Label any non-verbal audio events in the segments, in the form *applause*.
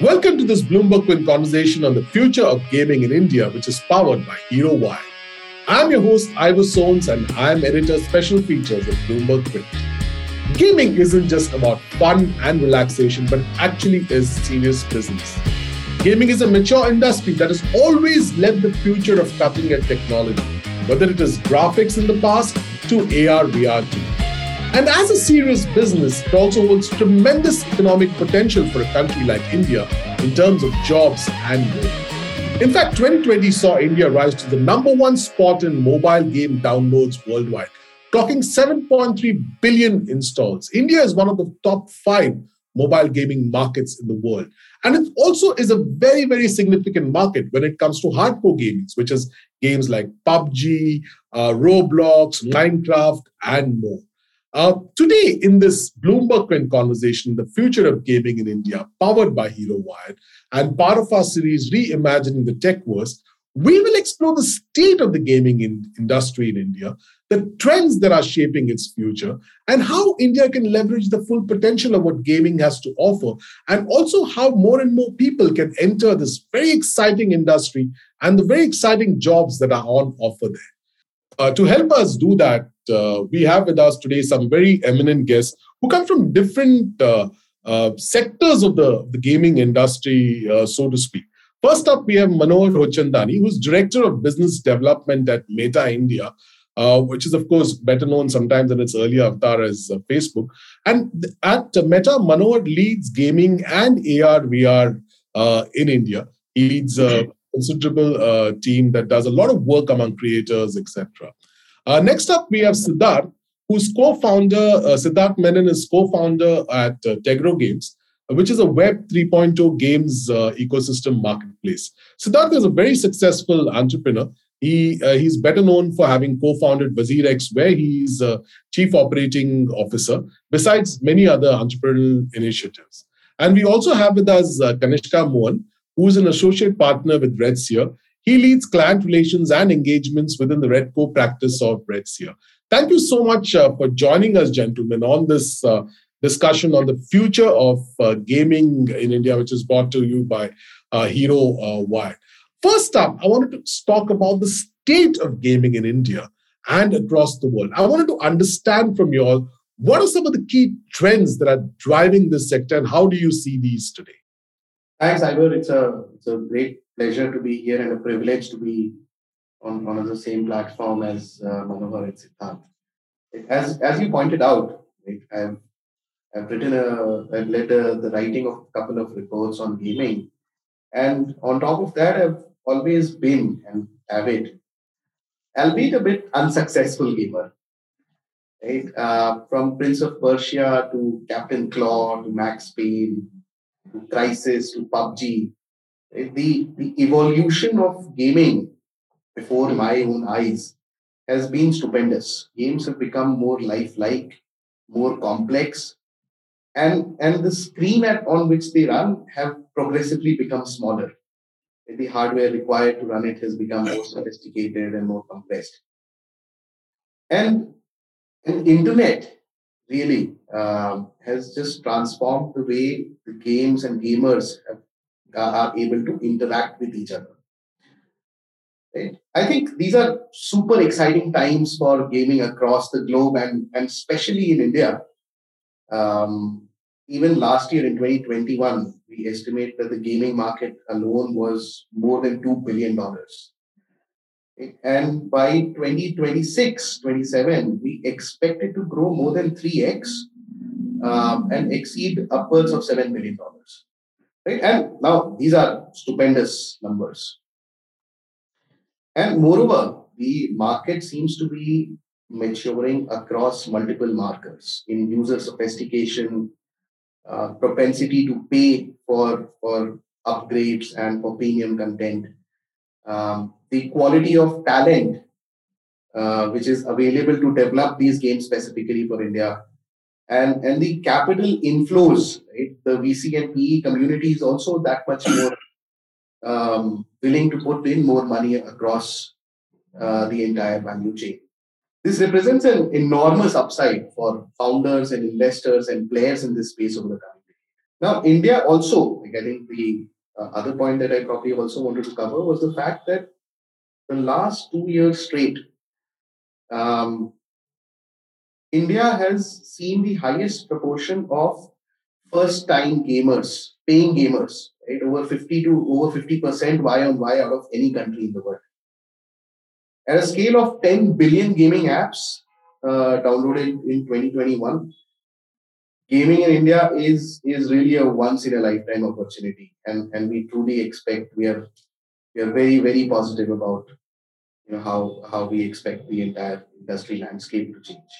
Welcome to this Bloomberg Quint conversation on the future of gaming in India, which is powered by Hero Vired. I'm your host, Ivor Soanes, and I'm editor special features at Bloomberg Quint. Gaming isn't just about fun and relaxation, but actually is serious business. Gaming is a mature industry that has always led the future of cutting edge technology, whether it is graphics in the past to AR, VR and as a serious business, it also holds tremendous economic potential for a country like India in terms of jobs and growth. In fact, 2020 saw India rise to the number one spot in mobile game downloads worldwide, clocking 7.3 billion installs. India is one of the top five mobile gaming markets in the world. And it also is a very, very significant market when it comes to hardcore gaming, which is games like PUBG, uh, Roblox, Minecraft, and more. Uh, today, in this Bloomberg Quint conversation, the future of gaming in India, powered by Hero Vired, and part of our series Reimagining the Tech Verse, we will explore the state of the gaming in industry in India, the trends that are shaping its future, and how India can leverage the full potential of what gaming has to offer, and also how more and more people can enter this very exciting industry and the very exciting jobs that are on offer there. Uh, to help us do that, uh, we have with us today some very eminent guests who come from different uh, uh sectors of the, the gaming industry, uh, so to speak. First up, we have Manohar Hotchandani, who's Director of Business Development at Meta India, uh, which is, of course, better known sometimes in its earlier avatar as Facebook. And at Meta, Manohar leads gaming and AR, VR in India. He leads considerable team that does a lot of work among creators, etc. Uh, next up, we have Siddharth, who's co-founder, uh, Siddharth Menon is co-founder at uh, Tegro Games, uh, which is a Web 3.0 games uh, ecosystem marketplace. Siddharth is a very successful entrepreneur. He, uh, he's better known for having co-founded WazirX, where he's a chief operating officer, besides many other entrepreneurial initiatives. And we also have with us uh, Kanishka Mohan, who is an associate partner with RedSeer. He leads client relations and engagements within the Redco practice of RedSeer. Thank you so much uh, for joining us, gentlemen, on this uh, discussion on the future of uh, gaming in India, which is brought to you by uh, Hero uh, Vired. First up, I wanted to talk about the state of gaming in India and across the world. I wanted to understand from you all what are some of the key trends that are driving this sector and how do you see these today? Thanks, Ivor. It's a, it's a great pleasure to be here and a privilege to be on, on the same platform as uh, Manohar and Siddharth. As, as you pointed out, right, I've, I've written a, I've led a, the writing of a couple of reports on gaming. And on top of that, I've always been an avid, albeit a bit unsuccessful gamer. Right? Uh, from Prince of Persia to Captain Claw to Max Payne to Crysis to PUBG, the, the evolution of gaming before my own eyes has been stupendous. Games have become more lifelike, more complex, and, and the screen at, on which they run have progressively become smaller. The hardware required to run it has become more sophisticated and more compressed. And, and internet really um, has just transformed the way the games and gamers have are able to interact with each other. Right? I think these are super exciting times for gaming across the globe and, and especially in India. Um, even last year in 2021, we estimate that the gaming market alone was more than $2 billion. And by 2026, 27, we expect it to grow more than 3x um, and exceed upwards of $7 billion. Right? And now these are stupendous numbers. And moreover, the market seems to be maturing across multiple markers in user sophistication, uh, propensity to pay for, for upgrades and for premium content, um, the quality of talent uh, which is available to develop these games specifically for India, and and the capital inflows right the vc and pe community is also that much more um, willing to put in more money across uh, the entire value chain. This represents an enormous upside for founders and investors and players in this space over the coming Now, India also, like I think the uh, other point that I probably also wanted to cover was the fact that the last two years straight, um, India has seen the highest proportion of first time gamers, paying gamers, right? Over 50 to over 50% Y on Y out of any country in the world. At a scale of 10 billion gaming apps uh, downloaded in 2021, gaming in India is is really a once in a lifetime opportunity, and and we truly expect we are we are very very positive about you know how how we expect the entire industry landscape to change.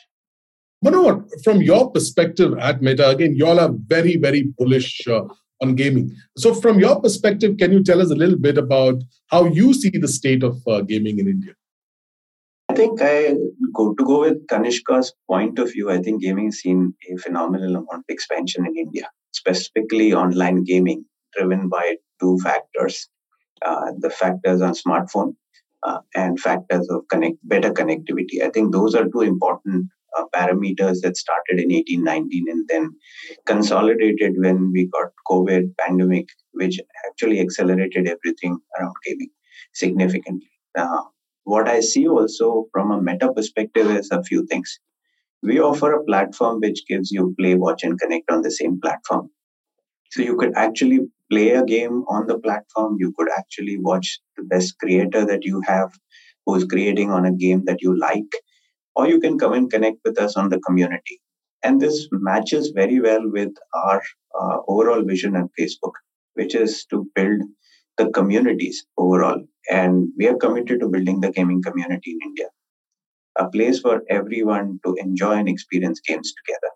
Manoj, from your perspective at Meta, again, you all are very very bullish. Uh, on gaming. So, from your perspective, can you tell us a little bit about how you see the state of uh, gaming in India? I think I go to go with Kanishka's point of view. I think gaming has seen a phenomenal amount of expansion in India, specifically online gaming, driven by two factors: uh, the factors on smartphone uh, and factors of connect better connectivity. I think those are two important uh, parameters that started in 1819 and then consolidated when we got COVID pandemic, which actually accelerated everything around gaming significantly. Uh, what I see also from a meta perspective is a few things. We offer a platform which gives you play, watch, and connect on the same platform. So you could actually play a game on the platform. You could actually watch the best creator that you have who's creating on a game that you like, or you can come and connect with us on the community. And this matches very well with our uh, overall vision at Facebook, which is to build the communities overall. And we are committed to building the gaming community in India, a place for everyone to enjoy and experience games together.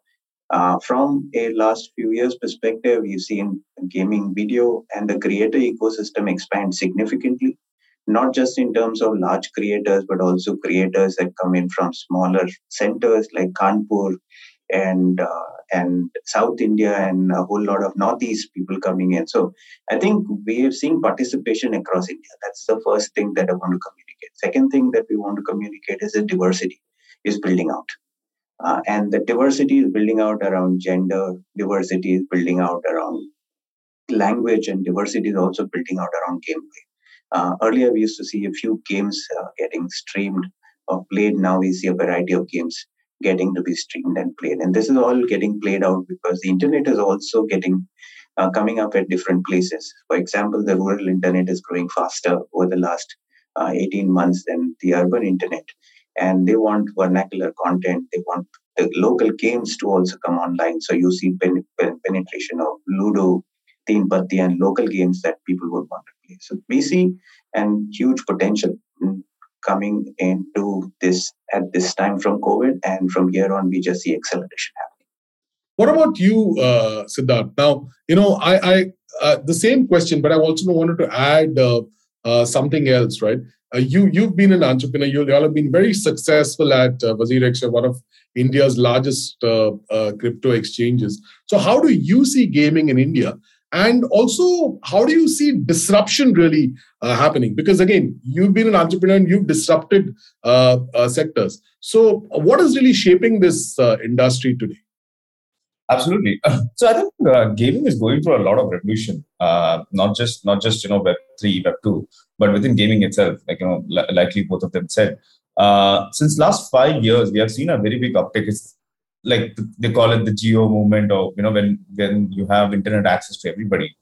Uh, from a last few years perspective, we've seen gaming video and the creator ecosystem expand significantly, not just in terms of large creators, but also creators that come in from smaller centers like Kanpur and uh, and South India and a whole lot of Northeast people coming in. So I think we are seeing participation across India. That's the first thing that I want to communicate. Second thing that we want to communicate is that diversity is building out. Uh, and the diversity is building out around gender, diversity is building out around language, and diversity is also building out around gameplay. Uh, earlier, we used to see a few games uh, getting streamed or played. Now we see a variety of games getting to be streamed and played. And this is all getting played out because the internet is also getting uh, coming up at different places. For example, the rural internet is growing faster over the last uh, 18 months than the urban internet. And they want vernacular content. They want the local games to also come online. So you see pen- pen- penetration of Ludo, Teen Patti, and local games that people would want to. So we see and huge potential coming into this at this time from COVID, and from here on, we just see acceleration happening. What about you, uh, Siddharth? Now, you know, I, I uh, the same question, but I also wanted to add uh, uh something else, right? Uh, you you've been an entrepreneur. You all have been very successful at uh, WazirX, one of India's largest crypto exchanges. So, how do you see gaming in India? And also how do you see disruption really uh, happening? Because again you've been an entrepreneur and you've disrupted uh, uh, sectors. So what is really shaping this uh, industry today? Absolutely. *laughs* So i think uh, gaming is going through a lot of revolution. Uh, not just not just you know web 3 web 2 but within gaming itself like you know likely both of them said. Since last five years we have seen a very big uptick like they call it the Jio movement, or you know, when when you have internet access to everybody,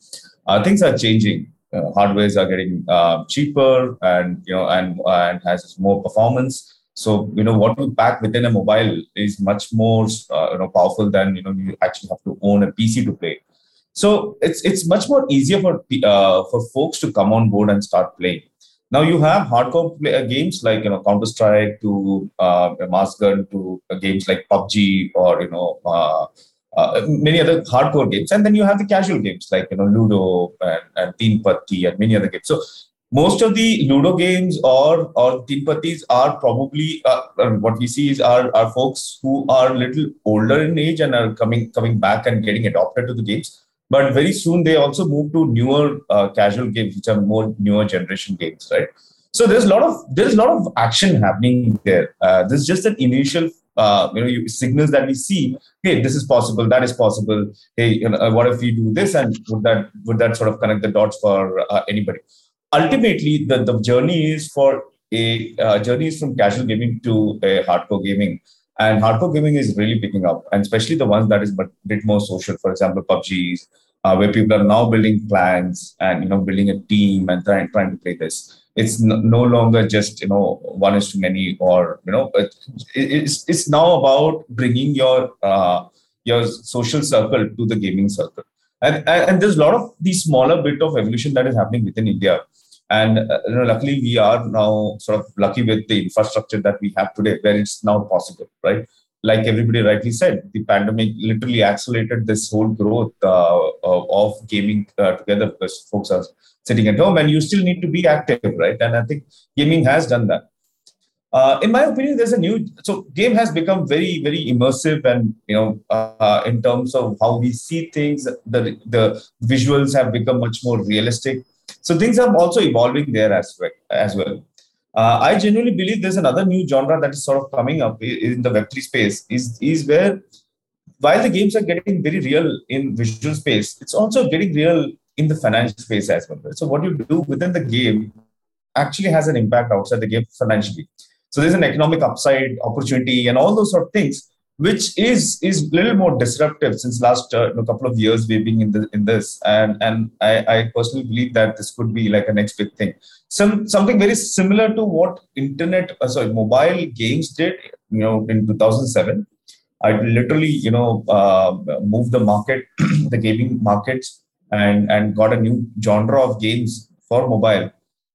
uh, things are changing. Uh, hardwares are getting uh, cheaper, and you know, and and has more performance. So you know, what you pack within a mobile is much more uh, you know powerful than you know you actually have to own a PC to play. So it's it's much more easier for uh, for folks to come on board and start playing. Now you have hardcore play, uh, games like you know Counter Strike to uh, Gun to uh, games like PUBG or you know uh, uh, many other hardcore games, and then you have the casual games like you know Ludo and, and Teen and many other games. So most of the Ludo games or or Teen Pattis are probably uh, what we see is are, are folks who are a little older in age and are coming coming back and getting adopted to the games but very soon they also move to newer uh, casual games, which are more newer generation games, right? So there's a lot of there's a lot of action happening there. Uh, this is just an initial uh, you know you, signals that we see hey this is possible that is possible hey you know, uh, what if we do this and would that would that sort of connect the dots for uh, anybody ultimately the, the journey is for a uh, journey is from casual gaming to a hardcore gaming and hardcore gaming is really picking up and especially the ones that is a bit more social for example pubg's uh, where people are now building plans and you know building a team and trying trying to play this. It's no, no longer just you know one is too many or you know it, it's it's now about bringing your uh, your social circle to the gaming circle. And, and, and there's a lot of the smaller bit of evolution that is happening within India. And uh, you know, luckily, we are now sort of lucky with the infrastructure that we have today, where it's now possible, right? like everybody rightly said, the pandemic literally accelerated this whole growth uh, of gaming uh, together because folks are sitting at home and you still need to be active, right? And I think gaming has done that. Uh, in my opinion, there's a new so game has become very very immersive and you know uh, in terms of how we see things, the the visuals have become much more realistic. So things are also evolving there as well. As well. Uh, I genuinely believe there's another new genre that is sort of coming up in the Web3 space, is, is where while the games are getting very real in visual space, it's also getting real in the financial space as well. So what you do within the game actually has an impact outside the game financially. So there's an economic upside, opportunity, and all those sort of things which is is a little more disruptive since last uh, couple of years we've been in the in this. And and I, I personally believe that this could be like a next big thing. Some something very similar to what internet uh, sorry mobile games did you know in 2007 i literally you know uh, moved the market *clears throat* the gaming markets and and got a new genre of games for mobile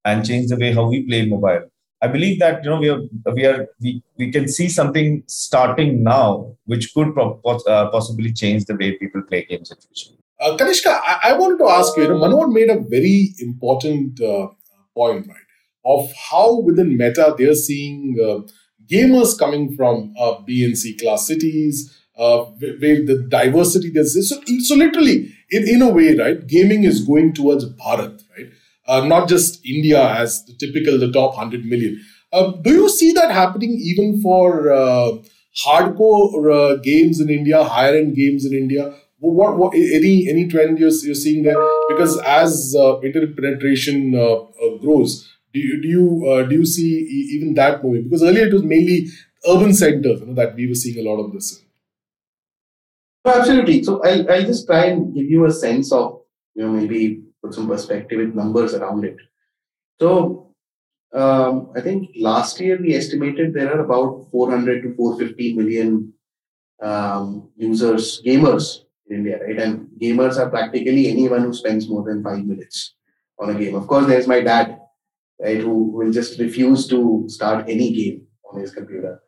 and changed the way how we play mobile I believe that you know we are we are we, we can see something starting now which could pro- uh, possibly change the way people play games in future. Uh, Kanishka, I, I, wanted to ask you. You know, Manohar made a very important uh, point, right, of how within Meta they're seeing uh, gamers coming from uh, B and C class cities, uh, where the diversity there's so, so literally in, in a way, right, gaming is going towards Bharat, uh, not just India as the typical the top 100 million. Uh, do you see that happening even for uh, hardcore uh, games in India, higher end games in India? What, what any any trend you're, you're seeing there? Because as uh, internet penetration grows, do you do you, do you see even that moving? Because earlier it was mainly urban centers you know, that we were seeing a lot of this. Absolutely. So I'll, I'll just try and give you a sense of you know maybe put some perspective with numbers around it. So um, I think last year we estimated there are about 400 to 450 million um, users, gamers in India, right? And gamers are practically anyone who spends more than five minutes on a game. Of course, there's my dad, right, who will just refuse to start any game on his computer.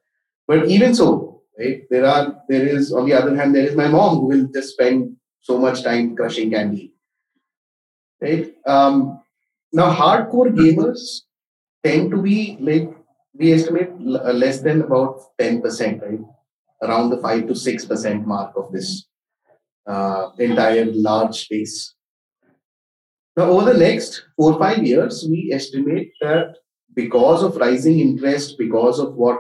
But even so, right, there are there is on the other hand, there is my mom who will just spend so much time crushing candy right? Um, now, hardcore gamers tend to be like we estimate uh, less than about 10%, right? Around the 5 to 6% mark of this uh, entire large space. Now, over the next four or five years, we estimate that because of rising interest, because of what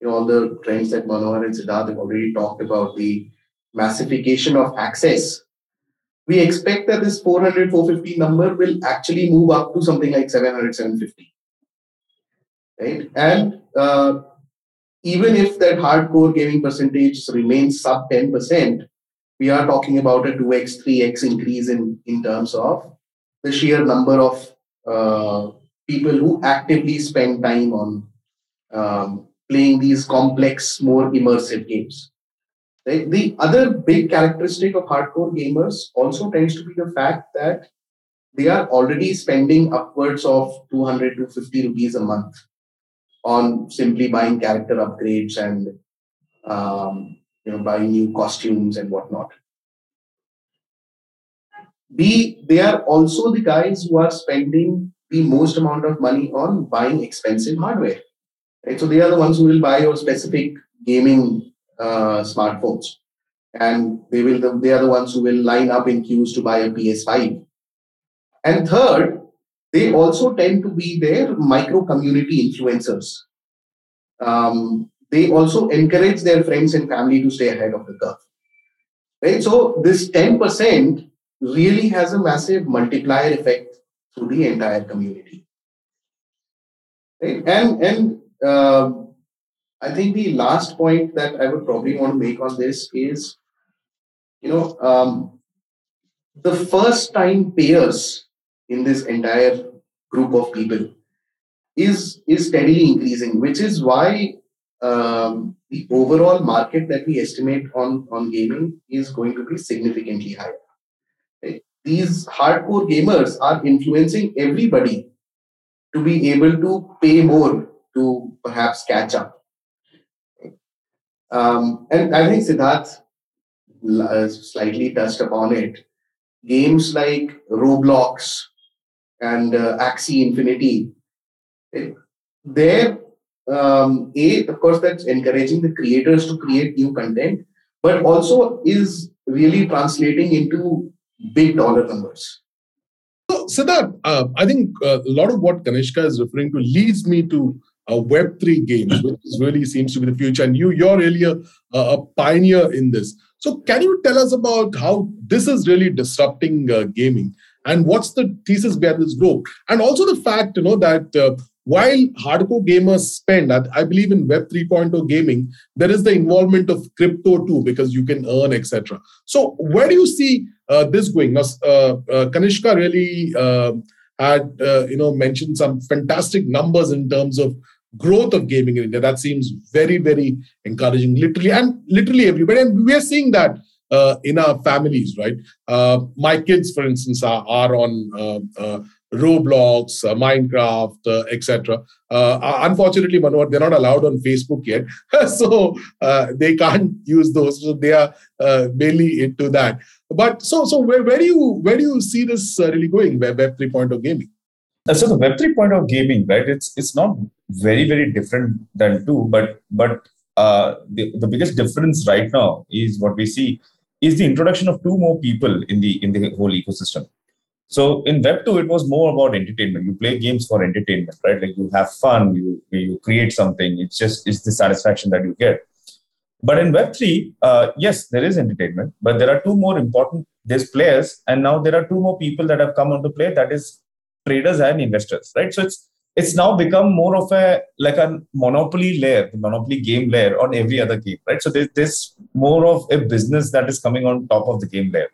you know, all the trends that Manohar and Siddharth have already talked about, the massification of access we expect that this 400, 450 number will actually move up to something like 700, 750. Right? And uh, even if that hardcore gaming percentage remains sub 10%, we are talking about a 2x, 3x increase in, in terms of the sheer number of uh, people who actively spend time on um, playing these complex, more immersive games. Right? The other big characteristic of hardcore gamers also tends to be the fact that they are already spending upwards of 200 to 50 rupees a month on simply buying character upgrades and um, you know buying new costumes and whatnot. B, they are also the guys who are spending the most amount of money on buying expensive hardware. Right? So they are the ones who will buy your specific gaming uh, smartphones, and they will they are the ones who will line up in queues to buy a PS5. And third, they also tend to be their micro community influencers. Um, they also encourage their friends and family to stay ahead of the curve. Right? So this 10% really has a massive multiplier effect through the entire community. Right? And and uh, I think the last point that I would probably want to make on this is, you know, um, the first time payers in this entire group of people is is steadily increasing, which is why um, the overall market that we estimate on on gaming is going to be significantly higher. Right? These hardcore gamers are influencing everybody to be able to pay more to perhaps catch up. Um, and I think Siddharth uh, slightly touched upon it. Games like Roblox and uh, Axie Infinity, there, um, a of course that's encouraging the creators to create new content, but also is really translating into big dollar numbers. So, Siddharth, uh, I think uh, a lot of what Kanishka is referring to leads me to uh, Web3 games, *laughs* which really seems to be the future. And you, you're really a, a, pioneer in this. So, can you tell us about how this is really disrupting uh, gaming? And what's the thesis behind this growth? And also the fact, you know, that uh, while hardcore gamers spend, I, I, believe in Web 3.0 gaming, there is the involvement of crypto too, because you can earn, etc. So, where do you see uh, this going? Now, uh, uh, Kanishka really uh, had, uh, you know, mentioned some fantastic numbers in terms of growth of gaming in India. That seems very, very encouraging, literally, and literally everybody. And we are seeing that uh, in our families, right? Uh, my kids, for instance, are, are on uh, uh Roblox, uh, Minecraft, uh, etc. unfortunately, Manohar, they're not allowed on Facebook yet, *laughs* so they can't use those. So they are mainly into that. But so, so where, where do you where do you see this really going? Web, Web 3.0 gaming. So the Web 3.0 gaming, right? It's it's not very very different than two, but but uh, the, the biggest difference right now is what we see is the introduction of two more people in the in the whole ecosystem. So in Web two, it was more about entertainment. You play games for entertainment, right? Like you have fun, you you create something. It's just it's the satisfaction that you get. But in Web three, uh, yes, there is entertainment, but there are two more important. There's players, and now there are two more people that have come onto play. That is traders and investors, right? So it's it's now become more of a like a monopoly layer, monopoly game layer on every other game, right? So there's, more of a business that is coming on top of the game layer,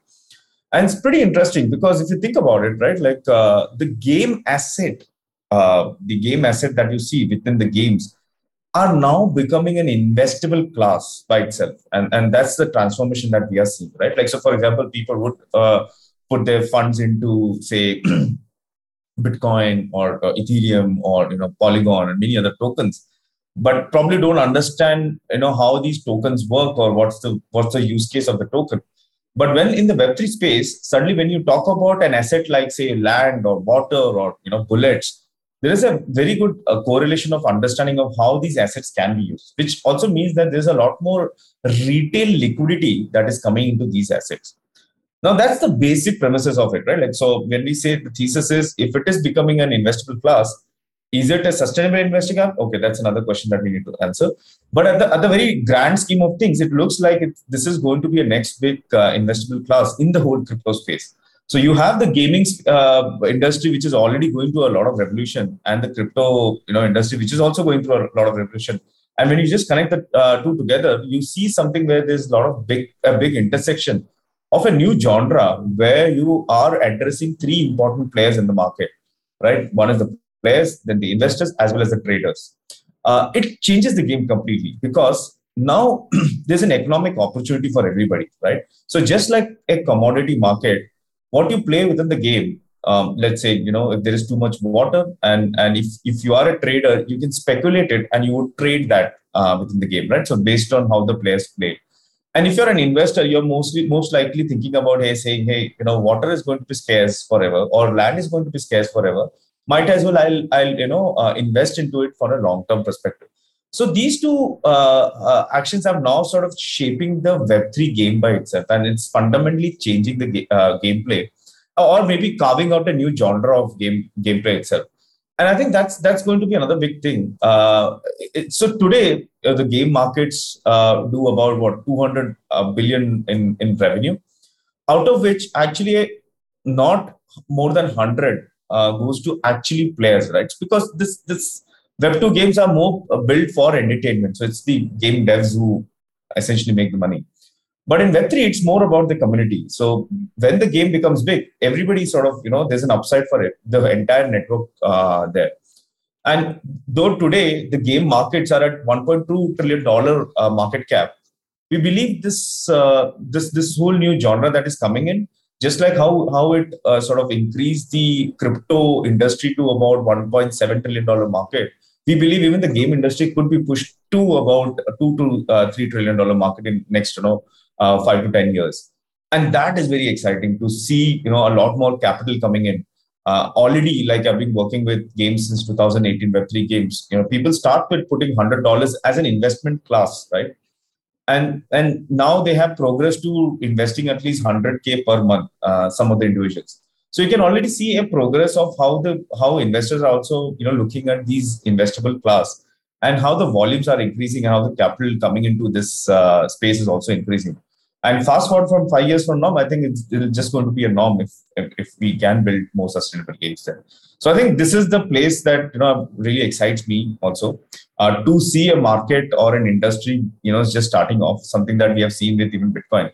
and it's pretty interesting because if you think about it, right, like uh, the game asset, uh, the game asset that you see within the games are now becoming an investable class by itself, and and that's the transformation that we are seeing, right? Like so, for example, people would uh, put their funds into say *clears throat* Bitcoin or uh, Ethereum or you know Polygon and many other tokens, but probably don't understand you know how these tokens work or what's the what's the use case of the token. But when in the Web3 space, suddenly when you talk about an asset like say land or water or you know bullets, there is a very good uh, correlation of understanding of how these assets can be used, which also means that there's a lot more retail liquidity that is coming into these assets. Now that's the basic premises of it, right? Like so, when we say the thesis is if it is becoming an investable class, is it a sustainable investing app? Okay, that's another question that we need to answer. But at the, at the very grand scheme of things, it looks like it, this is going to be a next big uh, investable class in the whole crypto space. So you have the gaming uh, industry, which is already going through a lot of revolution, and the crypto you know industry, which is also going through a lot of revolution. And when you just connect the uh, two together, you see something where there's a lot of big a big intersection of a new genre where you are addressing three important players in the market, right? One is the players, then the investors, as well as the traders. Uh, it changes the game completely because now *clears throat* there's an economic opportunity for everybody, right? So just like a commodity market, what you play within the game, um, let's say you know if there is too much water, and and if if you are a trader, you can speculate it and you would trade that uh, within the game, right? So based on how the players play. And if you're an investor, you're mostly most likely thinking about hey, saying, hey, you know, water is going to be scarce forever, or land is going to be scarce forever. Might as well I'll I'll you know uh, invest into it for a long term perspective. So these two uh, uh, actions are now sort of shaping the Web three game by itself, and it's fundamentally changing the ga- uh, gameplay, or maybe carving out a new genre of game gameplay itself. And I think that's that's going to be another big thing. Uh, it, so today, uh, the game markets uh, do about what 200 uh, billion in in revenue, out of which actually not more than 100 uh, goes to actually players, right? Because this this Web two games are more uh, built for entertainment, so it's the game devs who essentially make the money. But in Web3, it's more about the community. So when the game becomes big, everybody sort of, you know, there's an upside for it, the entire network uh, there. And though today the game markets are at 1.2 trillion dollar uh, market cap, we believe this uh, this this whole new genre that is coming in, just like how how it uh, sort of increased the crypto industry to about 1.7 trillion dollar market, we believe even the game industry could be pushed to about two to uh, three trillion dollar market in next you know uh, five to 10 years. And that is very exciting to see, you know, a lot more capital coming in. Uh, already, like I've been working with games since 2018, Web3 games, you know, people start with putting $100 as an investment class, right? And, and now they have progressed to investing at least 100K per month, uh, some of the individuals. So you can already see a progress of how the how investors are also you know looking at these investable class and how the volumes are increasing and how the capital coming into this uh, space is also increasing. And fast forward from five years from now, I think it's, it's just going to be a norm if, if, if we can build more sustainable games there. So I think this is the place that you know really excites me also uh, to see a market or an industry you know just starting off something that we have seen with even Bitcoin,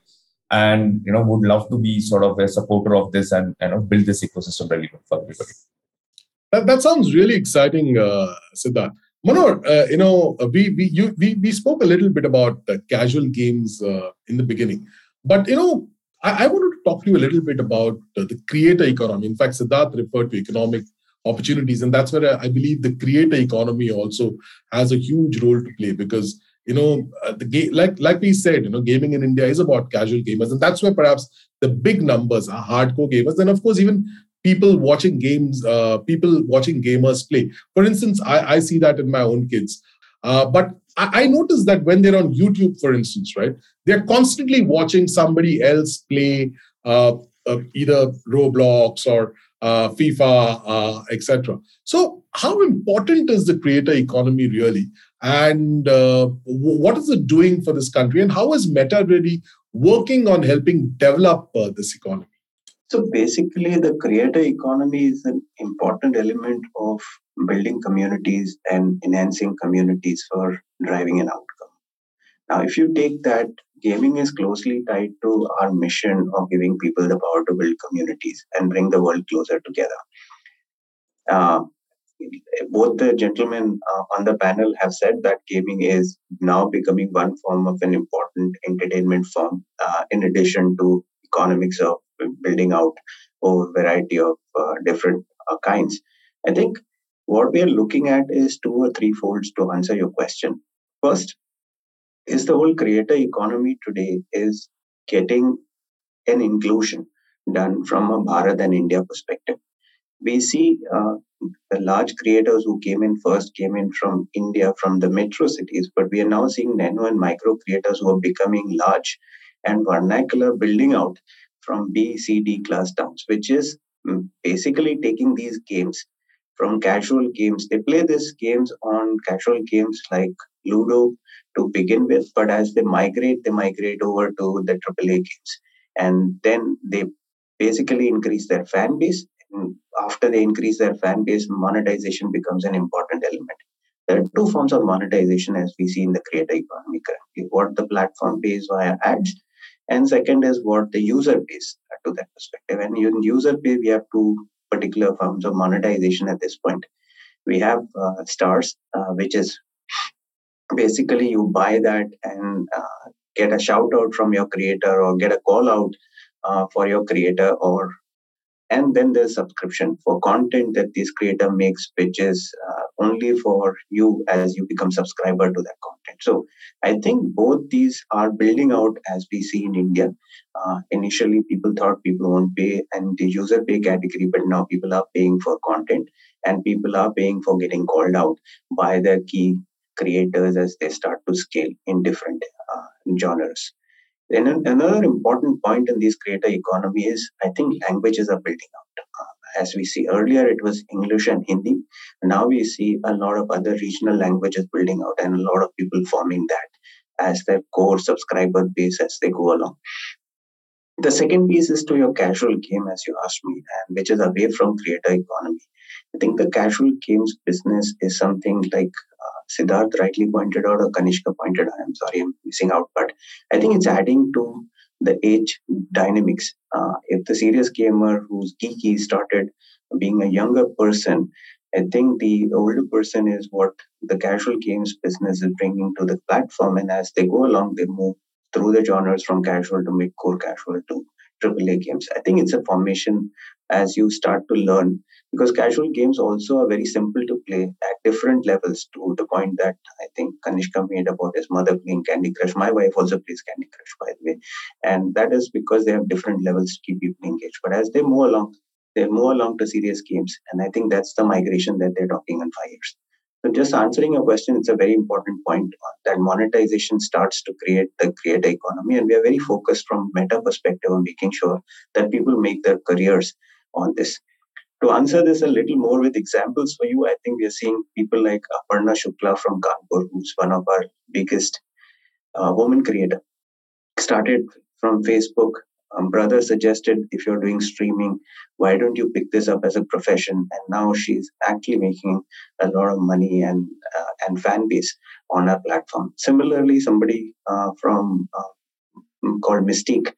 and you know would love to be sort of a supporter of this and you know build this ecosystem really for everybody. That, that sounds really exciting, uh, Siddharth. Manohar, uh, you know, uh, we we you, we we spoke a little bit about uh, casual games uh, in the beginning, but you know, I, I, wanted to talk to you a little bit about the creator economy. In fact, Siddharth referred to economic opportunities, and that's where I, believe the creator economy also has a huge role to play because you know uh, the game, like like we said, you know, gaming in India is about casual gamers, and that's where perhaps the big numbers are hardcore gamers, and of course even people watching games, uh, people watching gamers play. For instance, I, I see that in my own kids. Uh, but I, I notice that when they're on YouTube, for instance, right, they're constantly watching somebody else play uh, uh either Roblox or uh, FIFA, uh, etc. So, how important is the creator economy really? And what is it doing for this country? And how is Meta really working on helping develop this economy? So basically, the creator economy is an important element of building communities and enhancing communities for driving an outcome. Now, if you take that, gaming is closely tied to our mission of giving people the power to build communities and bring the world closer together. Uh, both the gentlemen uh, on the panel have said that gaming is now becoming one form of an important entertainment form, uh, in addition to economics of building out a variety of uh, different uh, kinds. I think what we are looking at is two or three folds to answer your question. First, is the whole creator economy today is getting an inclusion done from a Bharat and India perspective. We see uh, the large creators who came in first came in from India, from the metro cities, but we are now seeing nano and micro creators who are becoming large and vernacular building out from B, C, D class towns, which is mm, basically taking these games from casual games. They play these games on casual games like Ludo to begin with, but as they migrate, they migrate over to the AAA games. And then they basically increase their fan base. And after they increase their fan base, monetization becomes an important element. There are two forms of monetization as we see in the creator economy currently. What the platform pays via ads and second is what the user pays to that perspective. And in user pay we have two particular forms of monetization at this point. We have uh, stars uh, which is basically you buy that and uh, get a shout out from your creator or get a call out uh, for your creator or and then there's subscription for content that this creator makes which is uh, only for you as you become subscriber to that content. So i think both these are building out as we see in india. Uh, initially people thought people won't pay and the user pay category but now people are paying for content and people are paying for getting called out by their key creators as they start to scale in different uh, genres then another important point in this creator economy is I think languages are building out. Uh, as we see earlier, it was English and Hindi. Now we see a lot of other regional languages building out and a lot of people forming that as their core subscriber base as they go along. The second piece is to your casual game, as you asked me, and which is away from creator economy. I think the casual games business is something like uh, Siddharth rightly pointed out, or Kanishka pointed out. I'm sorry, I'm missing out, but I think it's adding to the age dynamics. Uh, if the serious gamer who's geeky started being a younger person, I think the older person is what the casual games business is bringing to the platform. And as they go along, they move through the genres from casual to mid core casual to AAA games. I think it's a formation as you start to learn because casual games also are very simple to play at different levels to the point that I think Kanishka made about his mother playing Candy Crush. My wife also plays Candy Crush, by the way. And that is because they have different levels to keep people engaged. But as they move along, they move along to serious games. And I think that's the migration that they're talking in five years. So just answering your question, it's a very important point uh, that monetization starts to create the creator economy. And we are very focused from meta perspective on making sure that people make their careers on this. To answer this a little more with examples for you, I think we are seeing people like Aparna Shukla from Kanpur, who's one of our biggest uh, woman creator. Started from Facebook. Um, brother suggested if you're doing streaming, why don't you pick this up as a profession? And now she's actually making a lot of money and uh, and fan base on our platform. Similarly, somebody uh, from uh, called Mystique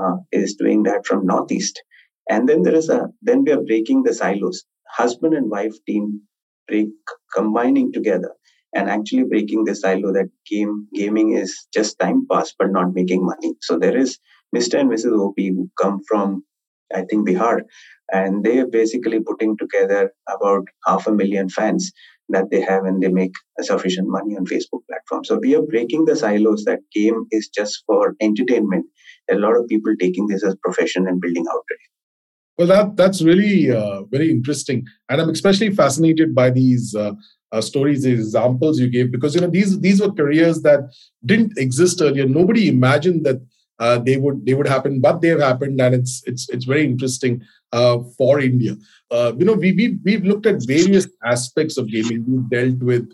uh, is doing that from Northeast and then there is a then we are breaking the silos. Husband and wife team break combining together and actually breaking the silo that game gaming is just time pass but not making money. So there is mr and mrs op who come from i think bihar and they are basically putting together about half a million fans that they have and they make sufficient money on facebook platform. So we are breaking the silos that game is just for entertainment. A lot of people taking this as profession and building out well, that that's really uh, very interesting, and I'm especially fascinated by these uh, uh, stories, these examples you gave, because you know these these were careers that didn't exist earlier. Nobody imagined that uh, they would they would happen, but they've happened, and it's it's it's very interesting uh, for India. Uh, you know, we we we've looked at various aspects of gaming. We've dealt with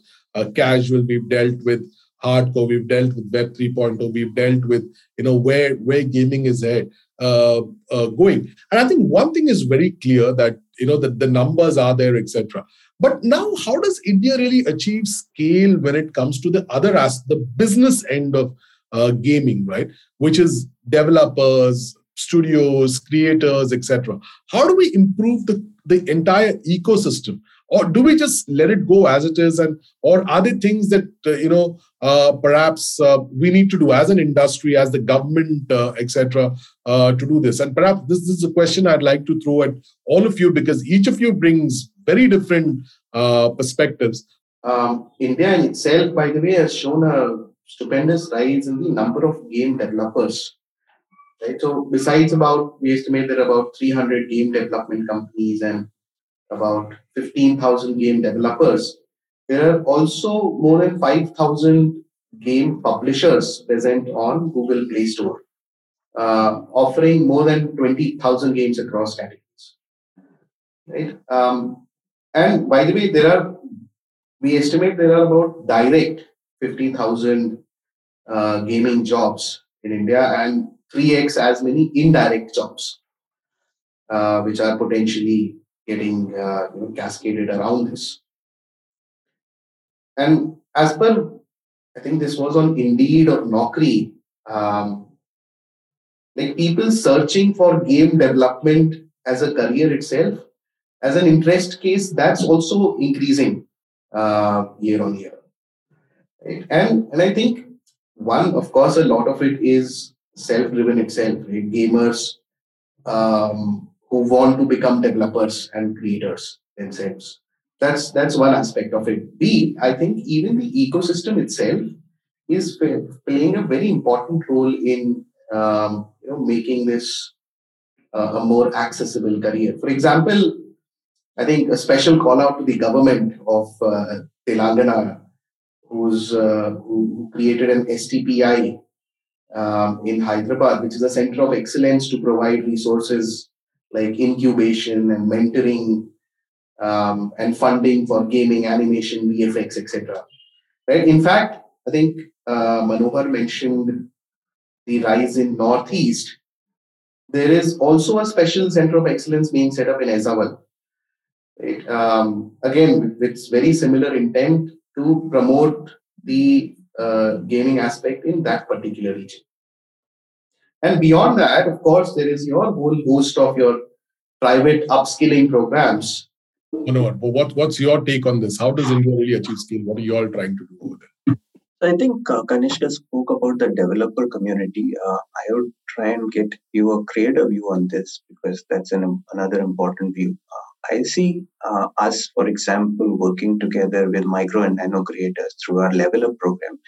casual, we've dealt with hardcore, we've dealt with Web 3.0, we've dealt with you know where where gaming is at uh, uh, going. And I think one thing is very clear that you know that the numbers are there, etc. But now, how does India really achieve scale when it comes to the other as the business end of uh, gaming, right? Which is developers, studios, creators, etc. How do we improve the the entire ecosystem? Or do we just let it go as it is? And or are there things that uh, you know uh, perhaps uh, we need to do as an industry as the government uh, etc uh, to do this? And perhaps this, is a question i'd like to throw at all of you because each of you brings very different uh, perspectives. Um, india in itself by the way has shown a stupendous rise in the number of game developers. Right? So besides about we estimate there are about 300 game development companies and about 15,000 game developers. There are also more than 5,000 game publishers present on Google Play Store, uh, offering more than 20,000 games across categories. Right? Um, and by the way, there are, we estimate there are about direct 50,000 uh, gaming jobs in India and 3x as many indirect jobs, uh, which are potentially getting uh, you know, cascaded around this. And as per, I think this was on Indeed or Naukri, um, like people searching for game development as a career itself, as an interest case, that's also increasing uh, year on year. Right? And and I think one, of course, a lot of it is self-driven itself. Right? Gamers um, who want to become developers and creators themselves. That's that's one aspect of it. B, I think even the ecosystem itself is playing a very important role in um, you know making this uh, a more accessible career. For example, I think a special call out to the government of uh, Telangana, who's uh, who created an STPI um, in Hyderabad, which is a center of excellence to provide resources like incubation and mentoring um, and funding for gaming, animation, VFX, etc. Right. In fact, I think uh, Manohar mentioned the rise in Northeast. There is also a special center of excellence being set up in Aizawl. Right. Um, again, with very similar intent to promote the uh, gaming aspect in that particular region. And beyond that, of course, there is your whole host of your private upskilling programs. No, but what, what's your take on this? How does India really achieve skill? What are you all trying to do over there? I think uh, Kanishka spoke about the developer community. Uh, I would try and get you a creative view on this because that's an, another important view. Uh, I see uh, us, for example, working together with micro and nano creators through our level up program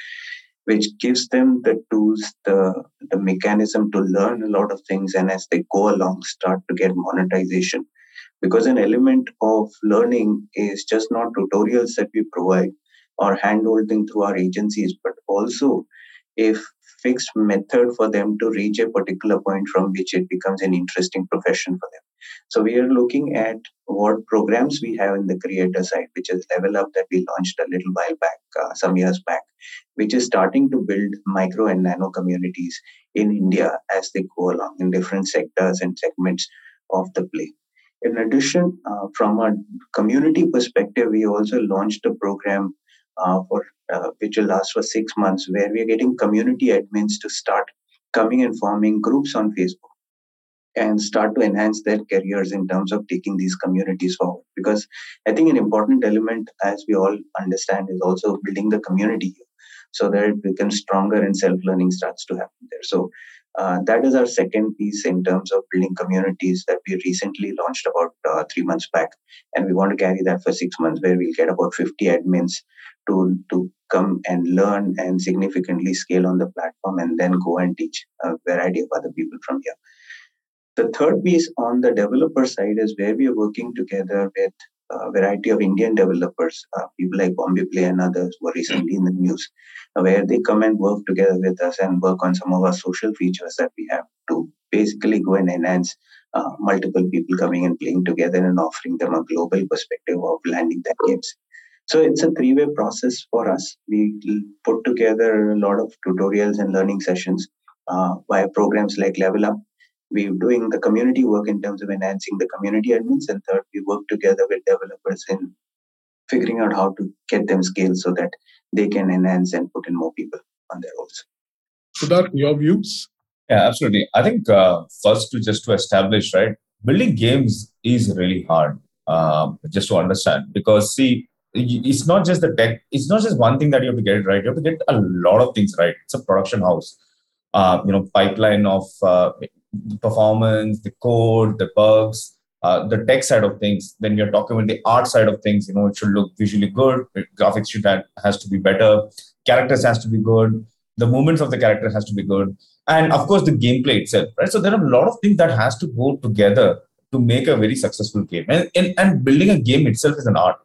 which gives them the tools, the, the mechanism to learn a lot of things, and as they go along, start to get monetization. Because an element of learning is just not tutorials that we provide or handholding through our agencies, but also a fixed method for them to reach a particular point from which it becomes an interesting profession for them. So we are looking at what programs we have in the creator side, which is Level Up that we launched a little while back, uh, some years back, which is starting to build micro and nano communities in India as they go along in different sectors and segments of the play. In addition, uh, from a community perspective, we also launched a program uh, for uh, which will last for six months, where we are getting community admins to start coming and forming groups on Facebook and start to enhance their careers in terms of taking these communities forward. Because I think an important element, as we all understand, is also building the community so that it becomes stronger and self learning starts to happen there. So uh, that is our second piece in terms of building communities that we recently launched about uh, three months back. And we want to carry that for six months, where we'll get about 50 admins to, to come and learn and significantly scale on the platform and then go and teach a variety of other people from here. The third piece on the developer side is where we are working together with a variety of Indian developers, uh, people like Bombay Play and others who are recently in the news, where they come and work together with us and work on some of our social features that we have to basically go and enhance uh, multiple people coming and playing together and offering them a global perspective of landing their games. So it's a three-way process for us. We put together a lot of tutorials and learning sessions uh, via programs like Level Up, we're doing the community work in terms of enhancing the community admins and third we work together with developers in figuring out how to get them scale so that they can enhance and put in more people on their roles. Siddharth, your views? Yeah absolutely. I think uh, first to just to establish right building games is really hard um, just to understand. Because see it's not just the tech it's not just one thing that you have to get it right. You have to get a lot of things right. It's a production house. Uh, you know pipeline of uh, the performance, the code, the bugs, uh, the tech side of things. Then you're talking about the art side of things. You know, it should look visually good. Graphics should have, has to be better. Characters has to be good. The movements of the character has to be good, and of course the gameplay itself. Right. So there are a lot of things that has to go together to make a very successful game. And, and, and building a game itself is an art.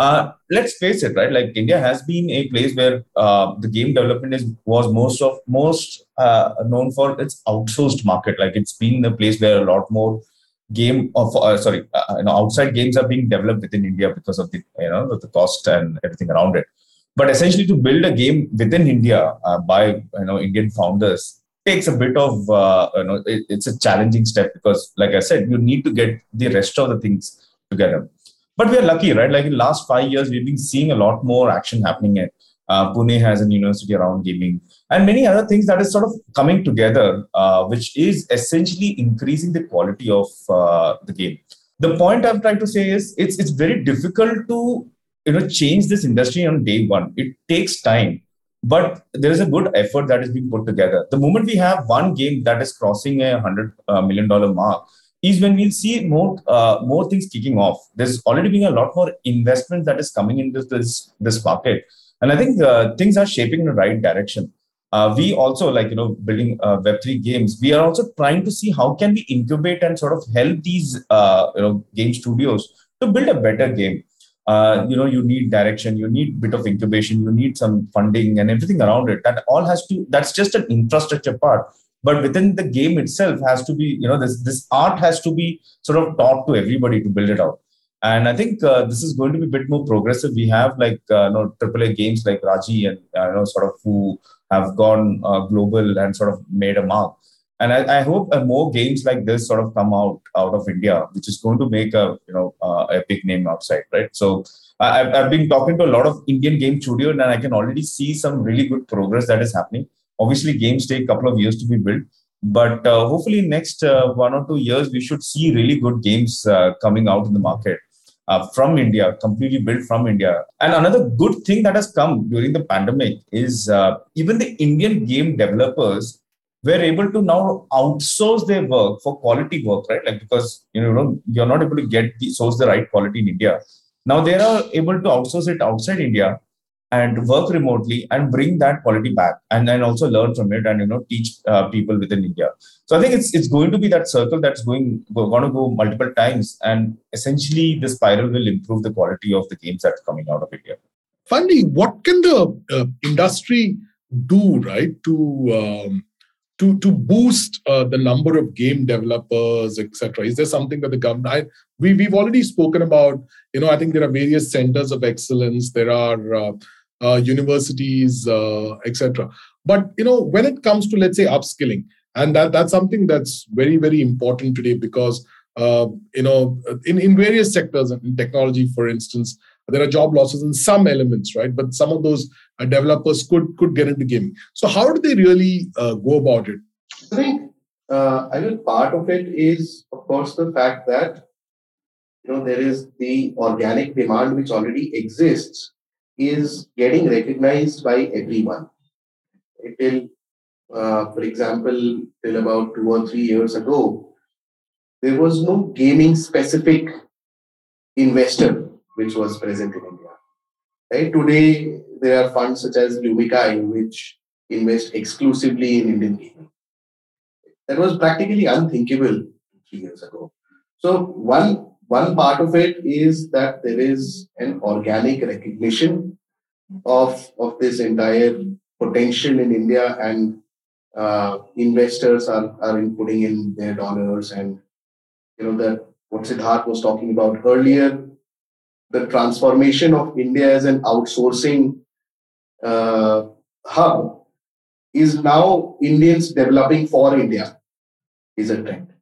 Uh, let's face it, right? Like India has been a place where uh, the game development is was most of most uh, known for its outsourced market. Like it's been a place where a lot more game of uh, sorry, uh, you know, outside games are being developed within India because of the you know the cost and everything around it. But essentially, to build a game within India by you know Indian founders takes a bit of you know it, it's a challenging step because, like I said, you need to get the rest of the things together but we are lucky, right? Like in the last five years, we've been seeing a lot more action happening. At uh, Pune has a university around gaming, and many other things that is sort of coming together, uh, which is essentially increasing the quality of uh, the game. The point I'm trying to say is it's it's very difficult to you know change this industry on day one. It takes time, but there is a good effort that is being put together. The moment we have one game that is crossing a hundred uh, million dollar mark, is when we'll see more uh, more things kicking off. There's already been a lot more investment that is coming into this this market, and I think uh, things are shaping in the right direction. Uh, we also like you know building uh, Web three games. We are also trying to see how can we incubate and sort of help these uh, you know game studios to build a better game. Uh, you know you need direction, you need bit of incubation, you need some funding and everything around it. That all has to. That's just an infrastructure part but within the game itself has to be you know this this art has to be sort of taught to everybody to build it out and I think uh, this is going to be a bit more progressive. We have like uh, you know AAA games like Raji and uh, you know sort of who have gone uh, global and sort of made a mark. And I, I hope more games like this sort of come out out of India, which is going to make a you know uh, a big name outside, right? So I, I've been talking to a lot of Indian game studios, and I can already see some really good progress that is happening. Obviously, games take a couple of years to be built, but uh, hopefully next uh, one or two years we should see really good games uh, coming out in the market uh, from India, completely built from India. And another good thing that has come during the pandemic is uh, even the Indian game developers were able to now outsource their work for quality work, right? Like because you know you're not able to get the source the right quality in India. Now they are able to outsource it outside India and work remotely and bring that quality back and then also learn from it and you know teach uh, people within india. So i think it's it's going to be that circle that's going going to go multiple times and essentially the spiral will improve the quality of the games that's coming out of india. Finally what can the uh, industry do right to um, to to boost uh, the number of game developers etc is there something that the government I, we, we've already spoken about you know i think there are various centers of excellence. There are uh, universities, uh, etc. But you know, when it comes to let's say upskilling, and that that's something that's very very important today because uh, you know in in various sectors in technology, for instance, there are job losses in some elements, right? But some of those uh, developers could could get into gaming. So how do they really uh, go about it? I think uh, I mean part of it is of course the fact that you know there is the organic demand which already exists is getting recognized by everyone. Till, uh, for example, till about two or three years ago, there was no gaming specific investor which was present in India. Right? Today, there are funds such as Lumikai which invest exclusively in Indian gaming. That was practically unthinkable three years ago. So, one one part of it is that there is an organic recognition of, of this entire potential in India, and uh, investors are, are in putting in their dollars. And you know that what Siddharth was talking about earlier, the transformation of India as an outsourcing uh, hub is now Indians developing for India is a trend,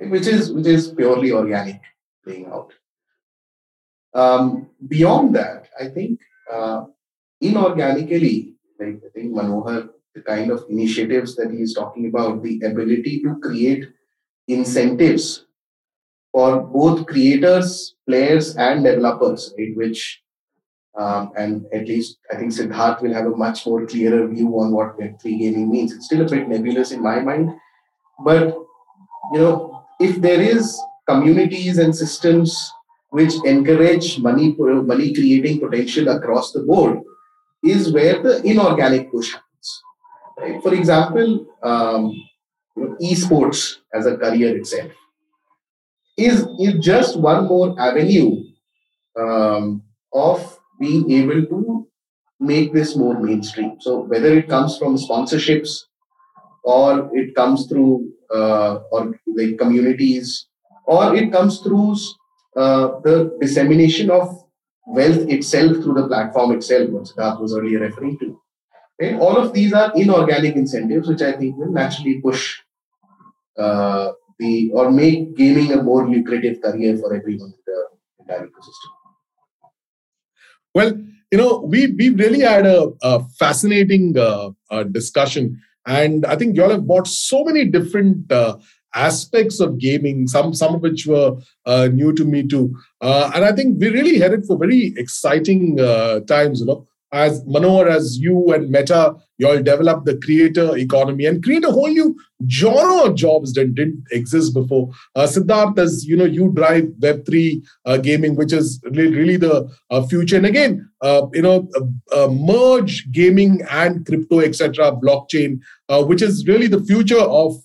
which is which is purely organic playing out. Um, beyond that, I think uh, inorganically, like I think Manohar, the kind of initiatives that he is talking about, the ability to create incentives for both creators, players, and developers, right? Which um, and at least I think Siddharth will have a much more clearer view on what Web3 gaming means. It's still a bit nebulous in my mind, but you know, if there is communities and systems which encourage money money creating potential across the board is where the inorganic push happens right? for example um, esports as a career itself is, is just one more avenue um, of being able to make this more mainstream so whether it comes from sponsorships or it comes through uh, or like communities or it comes through uh, the dissemination of wealth itself through the platform itself, what Siddharth was earlier referring to. All of these are inorganic incentives, which I think will naturally push uh, the or make gaming a more lucrative career for everyone in the entire ecosystem. Well, you know, we we really had a, a fascinating uh, uh, discussion, and I think y'all have brought so many different uh, aspects of gaming, some some of which were uh, new to me too. Uh, and I think we're really headed for very exciting uh, times. You know, as Manohar, as you and Meta, you all develop the creator economy and create a whole new genre of jobs that didn't exist before. Uh, Siddharth, as you know, you drive Web three uh, gaming, which is really, really the uh, future. And again, uh, you know, uh, uh, merge gaming and crypto, etc., blockchain, which is really the future of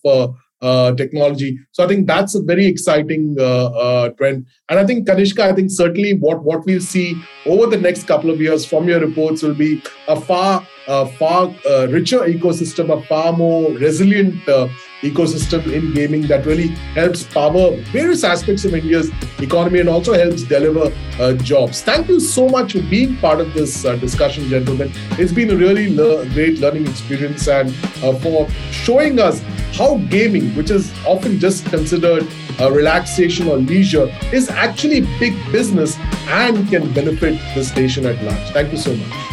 uh, technology. So I think that's a very exciting uh, uh, trend. And I think Kanishka, I think certainly what what we'll see over the next couple of years from your reports will be a far a far uh, richer ecosystem, a far more resilient uh, ecosystem in gaming that really helps power various aspects of India's economy and also helps deliver uh, jobs. Thank you so much for being part of this uh, discussion, gentlemen. It's been a really le- great learning experience and uh, for showing us how gaming, which is often just considered a relaxation or leisure, is actually big business and can benefit the nation at large. Thank you so much.